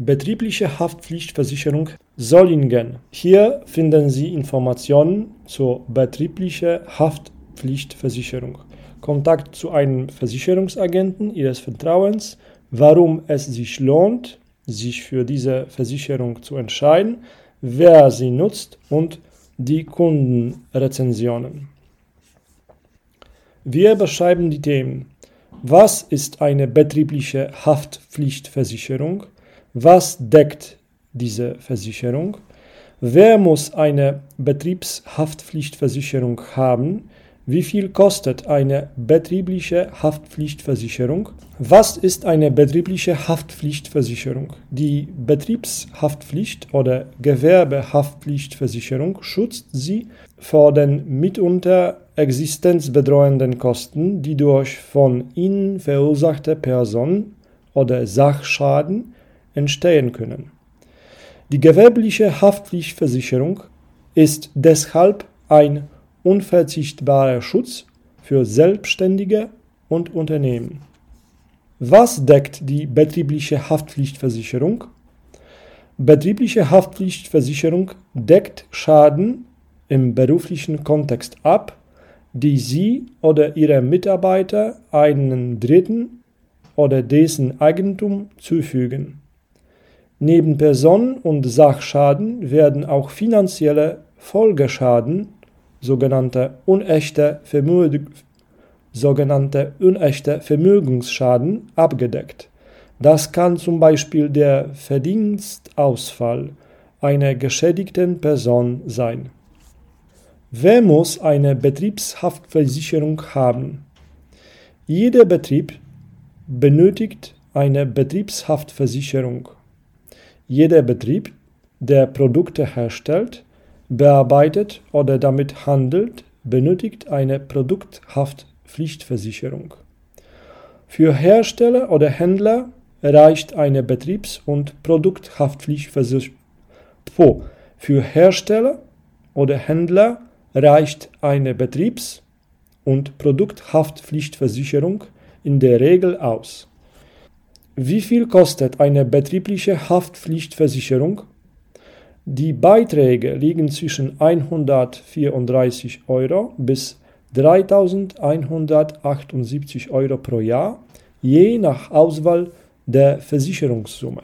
Betriebliche Haftpflichtversicherung Solingen. Hier finden Sie Informationen zur betrieblichen Haftpflichtversicherung. Kontakt zu einem Versicherungsagenten Ihres Vertrauens, warum es sich lohnt, sich für diese Versicherung zu entscheiden, wer sie nutzt und die Kundenrezensionen. Wir beschreiben die Themen. Was ist eine betriebliche Haftpflichtversicherung? Was deckt diese Versicherung? Wer muss eine Betriebshaftpflichtversicherung haben? Wie viel kostet eine betriebliche Haftpflichtversicherung? Was ist eine betriebliche Haftpflichtversicherung? Die Betriebshaftpflicht oder Gewerbehaftpflichtversicherung schützt Sie vor den mitunter existenzbedrohenden Kosten, die durch von Ihnen verursachte Person- oder Sachschaden entstehen können. Die gewerbliche Haftpflichtversicherung ist deshalb ein unverzichtbarer Schutz für Selbstständige und Unternehmen. Was deckt die betriebliche Haftpflichtversicherung? Betriebliche Haftpflichtversicherung deckt Schaden im beruflichen Kontext ab, die Sie oder Ihre Mitarbeiter einen Dritten oder dessen Eigentum zufügen. Neben Personen- und Sachschaden werden auch finanzielle Folgeschaden sogenannte unechte, Vermög sogenannte unechte Vermögensschaden abgedeckt. Das kann zum Beispiel der Verdienstausfall einer geschädigten Person sein. Wer muss eine Betriebshaftversicherung haben? Jeder Betrieb benötigt eine Betriebshaftversicherung. Jeder Betrieb, der Produkte herstellt, bearbeitet oder damit handelt, benötigt eine Produkthaftpflichtversicherung. Für Hersteller oder Händler reicht eine Betriebs- und Produkthaftpflichtversicherung. Für Hersteller oder Händler reicht eine Betriebs- und Produkthaftpflichtversicherung in der Regel aus. Wie viel kostet eine betriebliche Haftpflichtversicherung? Die Beiträge liegen zwischen 134 Euro bis 3178 Euro pro Jahr, je nach Auswahl der Versicherungssumme